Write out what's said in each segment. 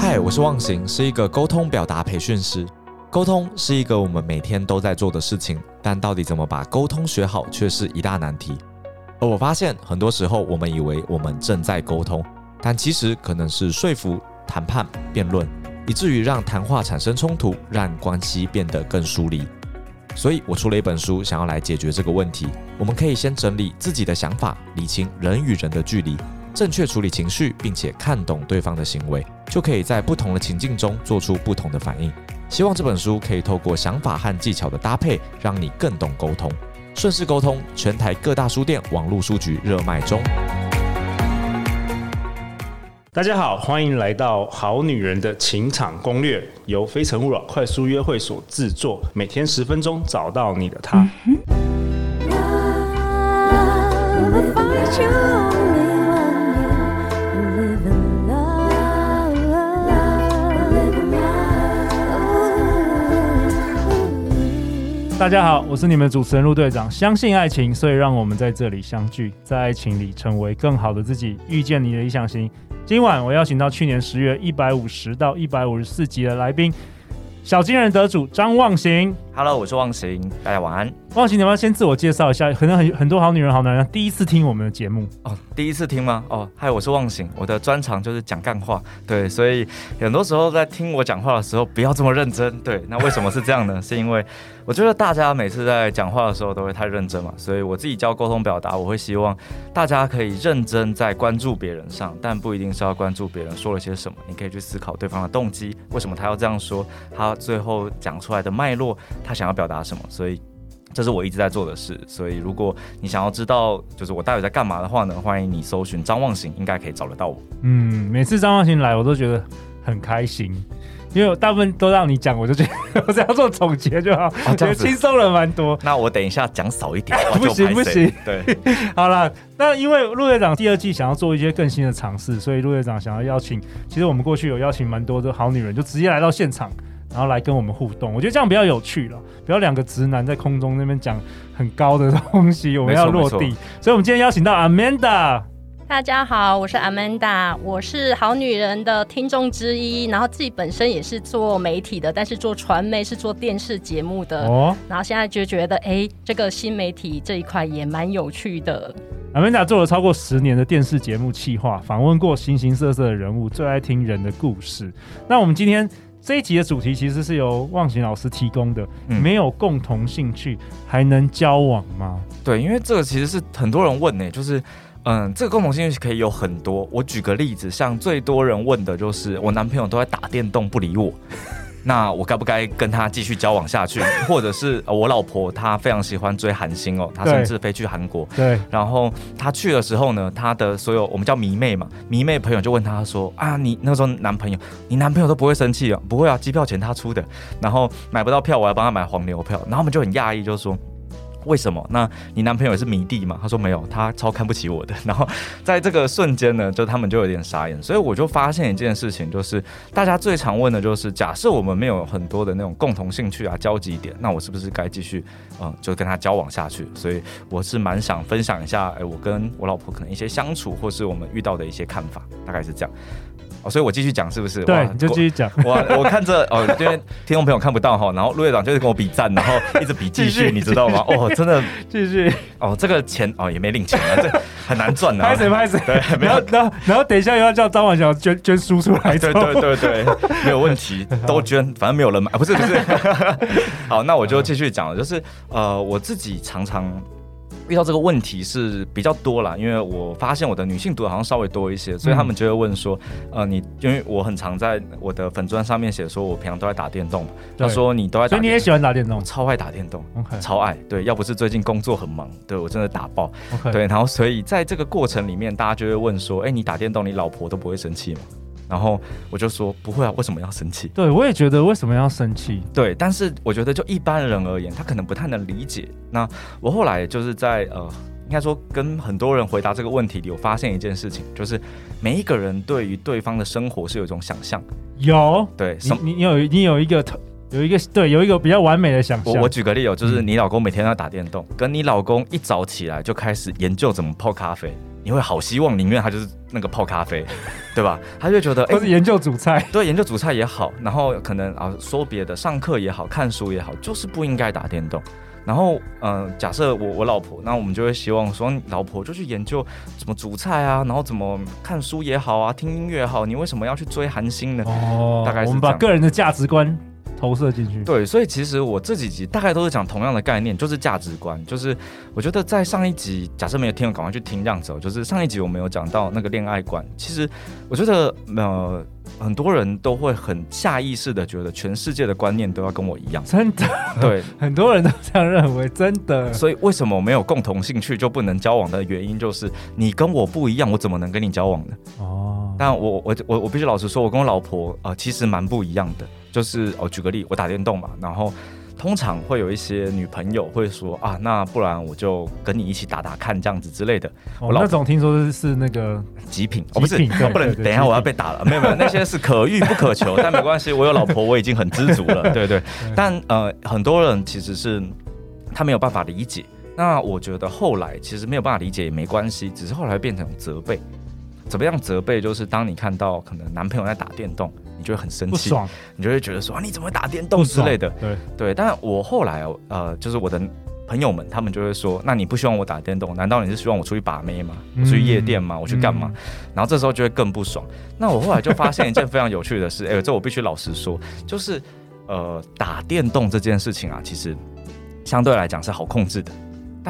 嗨，我是忘形，是一个沟通表达培训师。沟通是一个我们每天都在做的事情，但到底怎么把沟通学好，却是一大难题。而我发现，很多时候我们以为我们正在沟通，但其实可能是说服、谈判、辩论，以至于让谈话产生冲突，让关系变得更疏离。所以我出了一本书，想要来解决这个问题。我们可以先整理自己的想法，理清人与人的距离，正确处理情绪，并且看懂对方的行为，就可以在不同的情境中做出不同的反应。希望这本书可以透过想法和技巧的搭配，让你更懂沟通。顺势沟通，全台各大书店、网络书局热卖中。大家好，欢迎来到《好女人的情场攻略》，由非诚勿扰快速约会所制作，每天十分钟，找到你的他。大家好，我是你们主持人陆队长。相信爱情，所以让我们在这里相聚，在爱情里成为更好的自己，遇见你的理想型。今晚我邀请到去年十月一百五十到一百五十四集的来宾，小金人得主张望行。Hello，我是忘行，大家晚安。忘行，你要不要先自我介绍一下？可能很很多好女人、好男人第一次听我们的节目哦，第一次听吗？哦，嗨，我是忘行，我的专长就是讲干话，对，所以很多时候在听我讲话的时候，不要这么认真。对，那为什么是这样呢？是因为我觉得大家每次在讲话的时候都会太认真嘛，所以我自己教沟通表达，我会希望大家可以认真在关注别人上，但不一定是要关注别人说了些什么，你可以去思考对方的动机，为什么他要这样说，他最后讲出来的脉络，他想要表达什么，所以。这是我一直在做的事，所以如果你想要知道就是我到底在干嘛的话呢，欢迎你搜寻张望行，应该可以找得到我。嗯，每次张望行来，我都觉得很开心，因为我大部分都让你讲，我就觉得我只要做总结就好，我、哦、觉得轻松了蛮多。那我等一下讲少一点，不行不行。对，好了，那因为陆队长第二季想要做一些更新的尝试，所以陆队长想要邀请，其实我们过去有邀请蛮多的好女人，就直接来到现场。然后来跟我们互动，我觉得这样比较有趣了，不要两个直男在空中那边讲很高的东西，我们要落地。所以，我们今天邀请到 Amanda。大家好，我是 Amanda，我是好女人的听众之一，然后自己本身也是做媒体的，但是做传媒是做电视节目的。哦，然后现在就觉得，哎，这个新媒体这一块也蛮有趣的。Amanda 做了超过十年的电视节目企划，访问过形形色色的人物，最爱听人的故事。那我们今天。这一集的主题其实是由忘形老师提供的，嗯，没有共同兴趣还能交往吗？对，因为这个其实是很多人问呢，就是，嗯，这个共同兴趣可以有很多。我举个例子，像最多人问的就是，我男朋友都在打电动不理我。那我该不该跟他继续交往下去？或者是我老婆她非常喜欢追韩星哦，她甚至飞去韩国。对。然后她去的时候呢，她的所有我们叫迷妹嘛，迷妹朋友就问她说：“啊，你那时候男朋友，你男朋友都不会生气哦？不会啊，机票钱他出的。然后买不到票，我要帮他买黄牛票。然后我们就很讶异，就说。”为什么？那你男朋友也是迷弟吗？他说没有，他超看不起我的。然后在这个瞬间呢，就他们就有点傻眼。所以我就发现一件事情，就是大家最常问的就是，假设我们没有很多的那种共同兴趣啊、交集点，那我是不是该继续嗯，就跟他交往下去？所以我是蛮想分享一下，哎，我跟我老婆可能一些相处，或是我们遇到的一些看法，大概是这样。哦，所以我继续讲是不是？对，你就继续讲。我我看着哦，因为听众朋友看不到哈，然后陆队长就是跟我比赞，然后一直比继续，你知道吗？哦，真的继续。哦，这个钱哦也没领钱啊，这很难赚的。拍谁拍谁？对，没有。然后然后等一下又要叫张忘形捐捐书出来。对对对对，没有问题，都捐，反正没有人买。不是不是。好，那我就继续讲了，就是呃，我自己常常。遇到这个问题是比较多啦，因为我发现我的女性读者好像稍微多一些，所以他们就会问说，呃，你因为我很常在我的粉砖上面写说，我平常都在打电动，他说你都在打电动，所以你也喜欢打电动，超爱打电动.超爱，对，要不是最近工作很忙，对我真的打爆.对，然后所以在这个过程里面，大家就会问说，哎，你打电动，你老婆都不会生气吗？然后我就说不会啊，为什么要生气？对，我也觉得为什么要生气？对，但是我觉得就一般人而言，他可能不太能理解。那我后来就是在呃，应该说跟很多人回答这个问题里，我发现一件事情，就是每一个人对于对方的生活是有一种想象。有，对，你你有你有一个特有一个对有一个比较完美的想象。我我举个例哦，就是你老公每天要打电动，嗯，跟你老公一早起来就开始研究怎么泡咖啡，你会好希望宁愿他就是。那个泡咖啡，对吧？他就觉得，哎是研究主菜，对，研究主菜也好，然后可能啊说别的，上课也好看书也好，就是不应该打电动。然后，嗯、呃，假设我我老婆，那我们就会希望说，老婆就去研究怎么煮菜啊，然后怎么看书也好啊，听音乐也好，你为什么要去追韩星呢？哦，大概是我们把个人的价值观投射进去。对，所以其实我这几集大概都是讲同样的概念，就是价值观。就是我觉得在上一集，假设没有听，赶快去听这样子。就是上一集我们有讲到那个恋爱观，其实我觉得呃。很多人都会很下意识的觉得全世界的观念都要跟我一样，真的，对，很多人都这样认为，真的。所以为什么没有共同兴趣就不能交往的原因，就是你跟我不一样，我怎么能跟你交往呢？哦，但我我我我必须老实说，我跟我老婆啊、呃，其实蛮不一样的。就是哦，举个例，我打电动嘛，然后。通常会有一些女朋友会说啊，那不然我就跟你一起打打看这样子之类的。我、哦、那种听说是是那个极品，哦，不是，不能等一下我要被打了。没有没有，那些是可遇不可求，但没关系，我有老婆，我已经很知足了。对 对，对，但呃，很多人其实是他没有办法理解。那我觉得后来其实没有办法理解也没关系，只是后来变成责备。怎么样责备？就是当你看到可能男朋友在打电动。你就会很生气，你就会觉得说啊，你怎么会打电动之类的？对对。但我后来呃，就是我的朋友们，他们就会说，那你不希望我打电动？难道你是希望我出去把妹吗？我出去夜店吗？我去干嘛？然后这时候就会更不爽。那我后来就发现一件非常有趣的事，哎，这我必须老实说，就是呃，打电动这件事情啊，其实相对来讲是好控制的。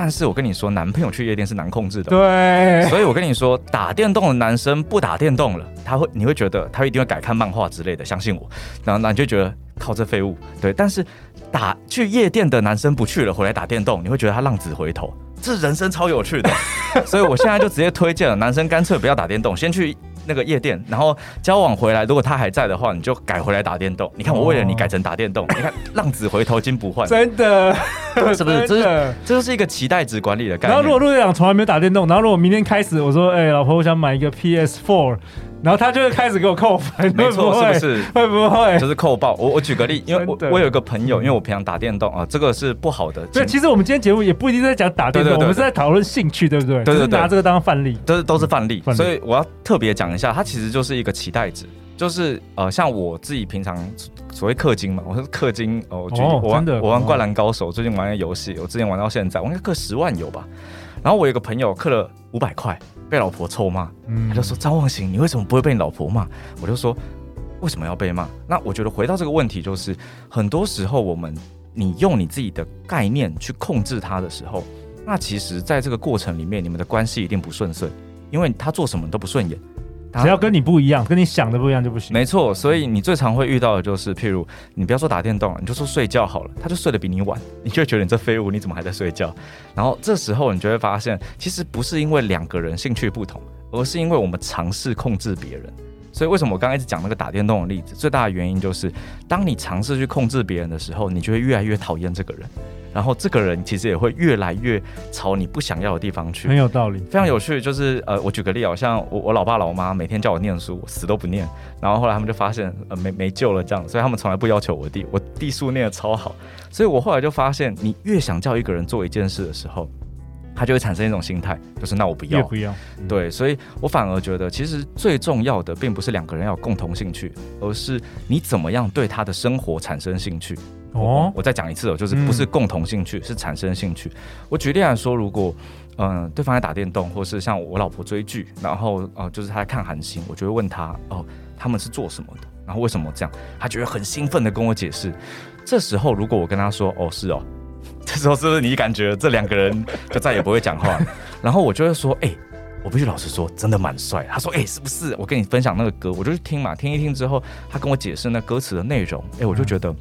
但是我跟你说，男朋友去夜店是难控制的。对，所以我跟你说，打电动的男生不打电动了，他会，你会觉得他一定会改看漫画之类的，相信我。然后那你就觉得靠这废物。对，但是打去夜店的男生不去了，回来打电动，你会觉得他浪子回头，这人生超有趣的。所以我现在就直接推荐了，男生干脆不要打电动，先去。那个夜店，然后交往回来，如果他还在的话，你就改回来打电动。你看我为了你改成打电动，哦、你看浪子回头金不换，真的，是不是？这是这就是一个期待值管理的概念。然后如果陆队长从来没有打电动，然后如果明天开始我说，哎、欸，老婆，我想买一个 PS4。然后他就会开始给我扣分，没错，是不是？会不会？就是扣爆。我我举个例，因为我我有一个朋友，因为我平常打电动啊，这个是不好的。对，其实我们今天节目也不一定在讲打电动，我们是在讨论兴趣，对不对？对对对，拿这个当范例，都是都是范例。所以我要特别讲一下，它其实就是一个期待值，就是呃，像我自己平常所谓氪金嘛，我是氪金哦，我玩我玩灌篮高手，最近玩的游戏，我之前玩到现在，我应该氪十万有吧。然后我有个朋友氪了五百块。被老婆臭骂，他就说张望行，你为什么不会被你老婆骂？我就说为什么要被骂？那我觉得回到这个问题，就是很多时候我们你用你自己的概念去控制他的时候，那其实在这个过程里面，你们的关系一定不顺遂，因为他做什么都不顺眼。只要跟你不一样，跟你想的不一样就不行。没错，所以你最常会遇到的就是，譬如你不要说打电动了，你就说睡觉好了，他就睡得比你晚，你就会觉得你这废物，你怎么还在睡觉？然后这时候你就会发现，其实不是因为两个人兴趣不同，而是因为我们尝试控制别人。所以为什么我刚刚一直讲那个打电动的例子？最大的原因就是，当你尝试去控制别人的时候，你就会越来越讨厌这个人。然后这个人其实也会越来越朝你不想要的地方去，很有道理，非常有趣。就是呃，我举个例，好像我我老爸老妈每天叫我念书，我死都不念。然后后来他们就发现呃没没救了这样，所以他们从来不要求我弟，我弟书念得超好。所以我后来就发现，你越想叫一个人做一件事的时候，他就会产生一种心态，就是那我不要，不要。嗯、对，所以我反而觉得，其实最重要的并不是两个人要有共同兴趣，而是你怎么样对他的生活产生兴趣。哦，我再讲一次哦，就是不是共同兴趣，嗯、是产生兴趣。我举例来说，如果嗯、呃、对方在打电动，或是像我老婆追剧，然后哦、呃、就是他在看韩星，我就会问他哦他们是做什么的，然后为什么这样，他觉得很兴奋的跟我解释。这时候如果我跟他说哦是哦，这时候是不是你感觉这两个人就再也不会讲话？然后我就会说哎、我必须老实说，真的蛮帅。他说哎、是不是？我跟你分享那个歌，我就去听嘛，听一听之后，他跟我解释那歌词的内容，哎、我就觉得。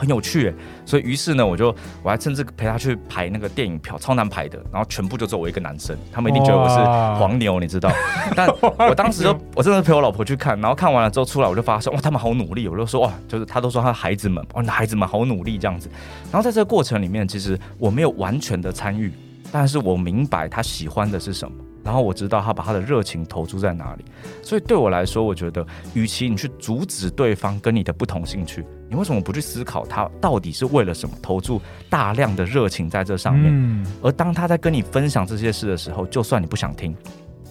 很有趣，所以于是呢，我就我还甚至陪他去排那个电影票，超难排的。然后全部就只有我一个男生，他们一定觉得我是黄牛，你知道？但我当时就我真的陪我老婆去看，然后看完了之后出来，我就发现哇，他们好努力。我就说哇，就是他都说他的孩子们，哇，那孩子们好努力这样子。然后在这个过程里面，其实我没有完全的参与，但是我明白他喜欢的是什么。然后我知道他把他的热情投注在哪里，所以对我来说，我觉得，与其你去阻止对方跟你的不同兴趣，你为什么不去思考他到底是为了什么投注大量的热情在这上面？而当他在跟你分享这些事的时候，就算你不想听，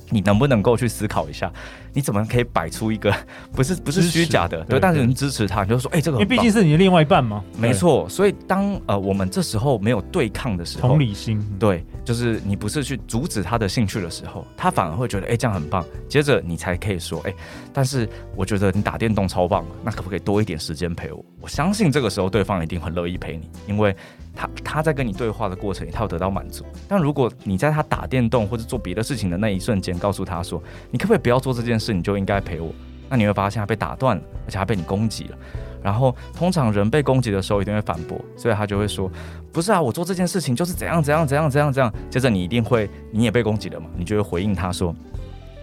你能不能够去思考一下，你怎么可以摆出一个 不是不是虚假的，对，但是能支持他，你就说，哎，这个，因为毕竟是你的另外一半嘛，没错。所以当呃我们这时候没有对抗的时候，同理心，对，就是你不是去阻止他的兴趣的时候，他反而会觉得，哎，这样很棒。接着你才可以说，哎，但是我觉得你打电动超棒，那可不可以多一点时间陪我？我相信这个时候对方一定很乐意陪你，因为。他他在跟你对话的过程里，他有得到满足。但如果你在他打电动或者做别的事情的那一瞬间，告诉他说：“你可不可以不要做这件事？你就应该陪我。”那你会发现他被打断了，而且他被你攻击了。然后通常人被攻击的时候一定会反驳，所以他就会说：“不是啊，我做这件事情就是怎样怎样怎样怎样怎样。”接着你一定会，你也被攻击了嘛？你就会回应他说：“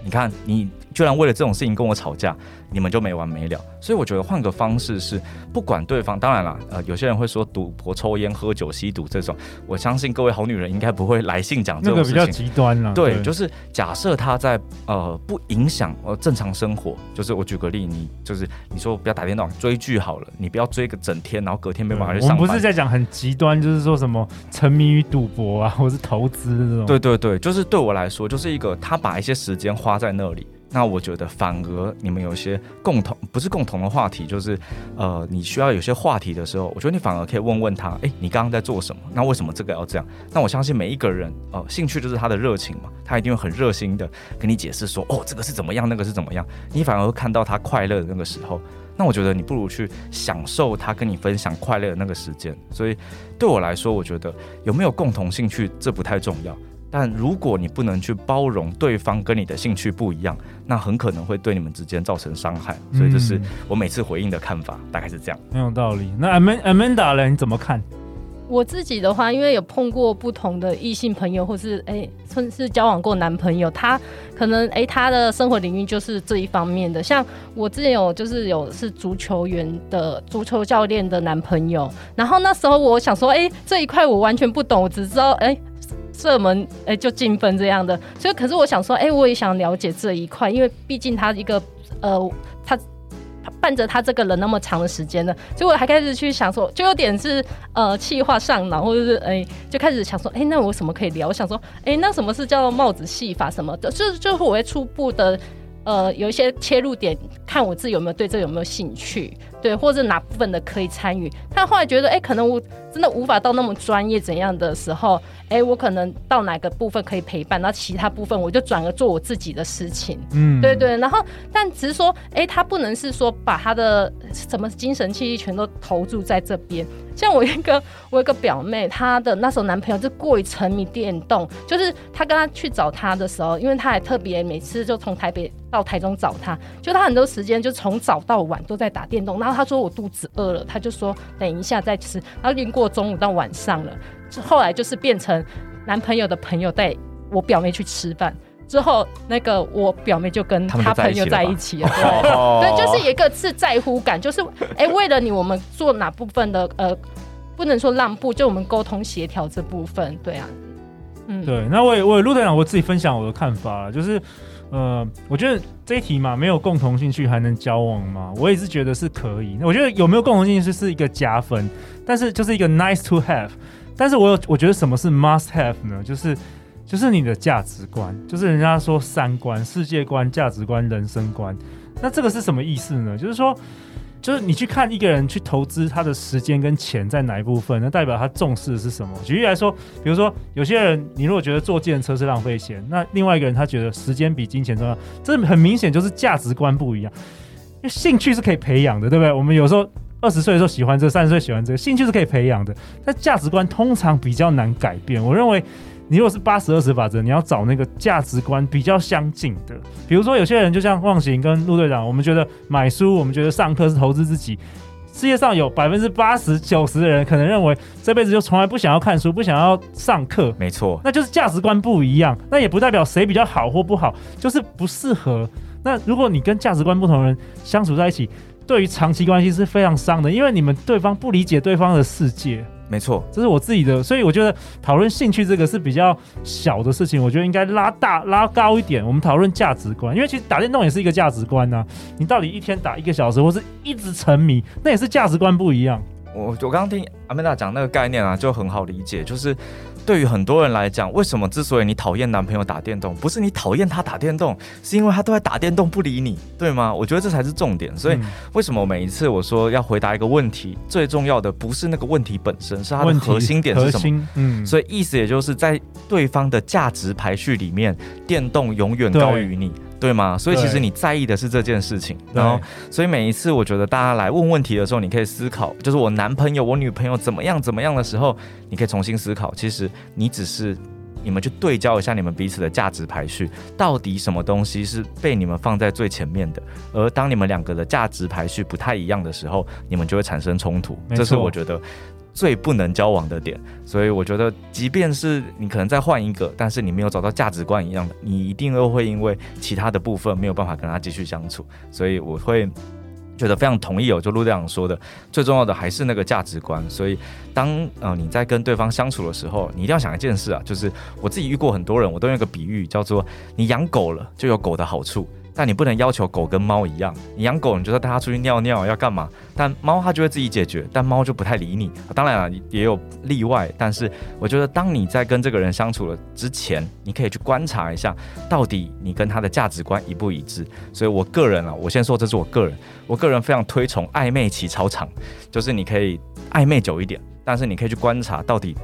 你看你。”居然为了这种事情跟我吵架，你们就没完没了。所以我觉得换个方式是，不管对方，当然了，呃，有些人会说赌博、抽烟、喝酒、吸毒这种，我相信各位好女人应该不会来信讲这种事情。那个比较极端了。对，对就是假设他在呃不影响呃正常生活，就是我举个例，你就是你说不要打电动、追剧好了，你不要追个整天，然后隔天没办法去上班。我们不是在讲很极端，就是说什么沉迷于赌博啊，或是投资这种。对对对，就是对我来说，就是一个他把一些时间花在那里。那我觉得反而你们有一些共同，不是共同的话题，就是呃，你需要有些话题的时候，我觉得你反而可以问问他，哎，你刚刚在做什么？那为什么这个要这样？那我相信每一个人，呃，兴趣就是他的热情嘛，他一定会很热心的跟你解释说，哦，这个是怎么样，那个是怎么样。你反而会看到他快乐的那个时候，那我觉得你不如去享受他跟你分享快乐的那个时间。所以对我来说，我觉得有没有共同兴趣，这不太重要。但如果你不能去包容对方跟你的兴趣不一样，那很可能会对你们之间造成伤害。所以这是我每次回应的看法，嗯、大概是这样。很有道理。那 Amanda 呢？你怎么看？我自己的话，因为有碰过不同的异性朋友，或是哎，甚、欸、至交往过男朋友，他可能哎、欸，他的生活领域就是这一方面的。像我之前有就是有是足球员的足球教练的男朋友，然后那时候我想说，哎、欸，这一块我完全不懂，我只知道哎。欸射门哎、就进分这样的，所以可是我想说，哎、我也想了解这一块，因为毕竟他一个呃，他伴着他这个人那么长的时间了，所以我还开始去想说，就有点是呃，气话上脑，或者是哎、就开始想说，哎、那我什么可以聊？我想说，哎、那什么是叫帽子戏法什么的？就就是我会初步的呃，有一些切入点，看我自己有没有对这有没有兴趣。对，或者哪部分的可以参与，但后来觉得，哎，可能我真的无法到那么专业怎样的时候，哎，我可能到哪个部分可以陪伴，那其他部分我就转而做我自己的事情。嗯，对对。然后，但只是说，哎，他不能是说把他的什么精神气力全都投注在这边。像我一个，我一个表妹，她的那时候男朋友就过于沉迷电动，就是她跟他去找他的时候，因为他还特别每次就从台北到台中找他，就他很多时间就从早到晚都在打电动，然后他说我肚子饿了，他就说等一下再吃，然后已经过中午到晚上了，后来就是变成男朋友的朋友带我表妹去吃饭，之后那个我表妹就跟他朋友在一起了，对，对，就是一个是在乎感，就是哎、欸，为了你我们做哪部分的呃，不能说让步，就我们沟通协调这部分，对啊，嗯，对，那我也我也陆队长我自己分享我的看法就是。呃，我觉得这一题嘛，没有共同兴趣还能交往吗？我也是觉得是可以。我觉得有没有共同兴趣是一个加分，但是就是一个 nice to have。但是我有，我觉得什么是 must have 呢？就是就是你的价值观，就是人家说三观、世界观、价值观、人生观。那这个是什么意思呢？就是说。就是你去看一个人去投资他的时间跟钱在哪一部分，那代表他重视的是什么？举例来说，比如说有些人，你如果觉得坐电车是浪费钱，那另外一个人他觉得时间比金钱重要，这很明显就是价值观不一样。因为兴趣是可以培养的，对不对？我们有时候二十岁的时候喜欢这个，三十岁喜欢这个，兴趣是可以培养的，但价值观通常比较难改变。我认为。你如果是八十二十法则，你要找那个价值观比较相近的，比如说有些人就像忘形跟陆队长，我们觉得买书，我们觉得上课是投资自己。世界上有百分之八十九十的人可能认为这辈子就从来不想要看书，不想要上课。没错，那就是价值观不一样。那也不代表谁比较好或不好，就是不适合。那如果你跟价值观不同的人相处在一起，对于长期关系是非常伤的，因为你们对方不理解对方的世界。没错，这是我自己的，所以我觉得讨论兴趣这个是比较小的事情，我觉得应该拉大拉高一点。我们讨论价值观，因为其实打电动也是一个价值观呐、你到底一天打一个小时，或是一直沉迷，那也是价值观不一样。我我刚刚听阿曼达讲那个概念啊，就很好理解，就是。对于很多人来讲，为什么之所以你讨厌男朋友打电动，不是你讨厌他打电动，是因为他都在打电动不理你，对吗？我觉得这才是重点。所以为什么每一次我说要回答一个问题，最重要的不是那个问题本身，是它的核心点是什么？嗯，所以意思也就是在对方的价值排序里面，电动永远高于你。对吗？所以其实你在意的是这件事情，然后所以每一次我觉得大家来问问题的时候，你可以思考，就是我男朋友、我女朋友怎么样怎么样的时候，你可以重新思考。其实你只是你们去对焦一下你们彼此的价值排序，到底什么东西是被你们放在最前面的。而当你们两个的价值排序不太一样的时候，你们就会产生冲突。这是我觉得。最不能交往的点，所以我觉得，即便是你可能再换一个，但是你没有找到价值观一样的，你一定又会因为其他的部分没有办法跟他继续相处。所以我会觉得非常同意哦，就陆队长说的，最重要的还是那个价值观。所以当呃你在跟对方相处的时候，你一定要想一件事啊，就是我自己遇过很多人，我都用一个比喻叫做，你养狗了就有狗的好处。但你不能要求狗跟猫一样，你养狗，你就说带它出去尿尿要干嘛？但猫它就会自己解决，但猫就不太理你。当然了，也有例外，但是我觉得当你在跟这个人相处了之前，你可以去观察一下，到底你跟他的价值观一不一致。所以我个人啊，我先说这是我个人，我个人非常推崇暧昧期超长，就是你可以暧昧久一点，但是你可以去观察到底。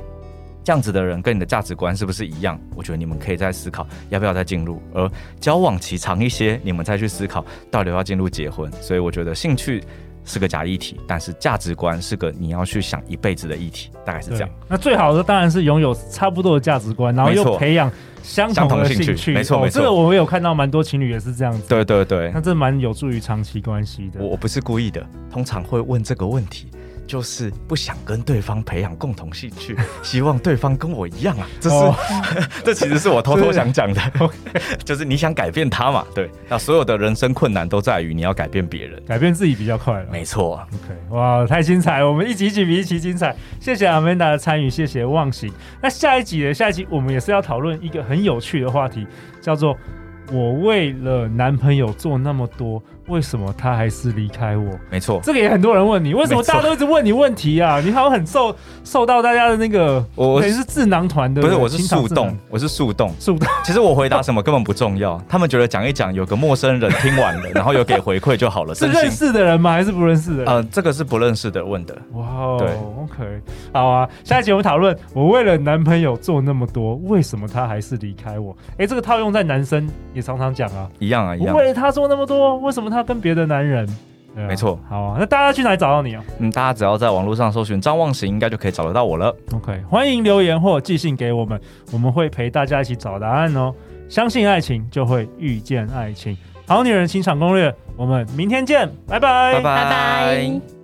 这样子的人跟你的价值观是不是一样？我觉得你们可以再思考要不要再进入，而交往期长一些，你们再去思考到底要进入结婚。所以我觉得兴趣是个假议题，但是价值观是个你要去想一辈子的议题，大概是这样。那最好的当然是拥有差不多的价值观，然后又培养相同的兴趣。没错，没错，这个我们有看到蛮多情侣也是这样子。对对对，那这蛮有助于长期关系的。我我不是故意的，通常会问这个问题。就是不想跟对方培养共同兴趣，希望对方跟我一样啊！这是，哦、这其实是我偷偷想讲的。就是你想改变他嘛？对，那所有的人生困难都在于你要改变别人，改变自己比较快了。没错。OK，哇，太精彩！我们一集一集比一集精彩。谢谢 Amanda 的参与，谢谢忘形。那下一集呢？下一集我们也是要讨论一个很有趣的话题，叫做“我为了男朋友做那么多”。为什么他还是离开我？没错，这个也很多人问你，为什么大家都一直问你问题啊？你好像很受受到大家的那个，我你是智囊团的，不是，我是树洞，我是树洞，树洞。其实我回答什么根本不重要，他们觉得讲一讲，有个陌生人听完了，然后有给回馈就好了。是认识的人吗？还是不认识的人？呃，这个是不认识的问的。哇，对，OK，好啊。下一集我们讨论，我为了男朋友做那么多，为什么他还是离开我？哎，这个套用在男生也常常讲啊，一样啊，一样。我为他做那么多，为什么他跟别的男人？啊、没错，好啊，那大家去哪里找到你啊？嗯，大家只要在网络上搜寻张望行，应该就可以找得到我了。OK，欢迎留言或寄信给我们，我们会陪大家一起找答案哦。相信爱情，就会遇见爱情。好女人情场攻略，我们明天见，拜拜，拜拜。拜拜。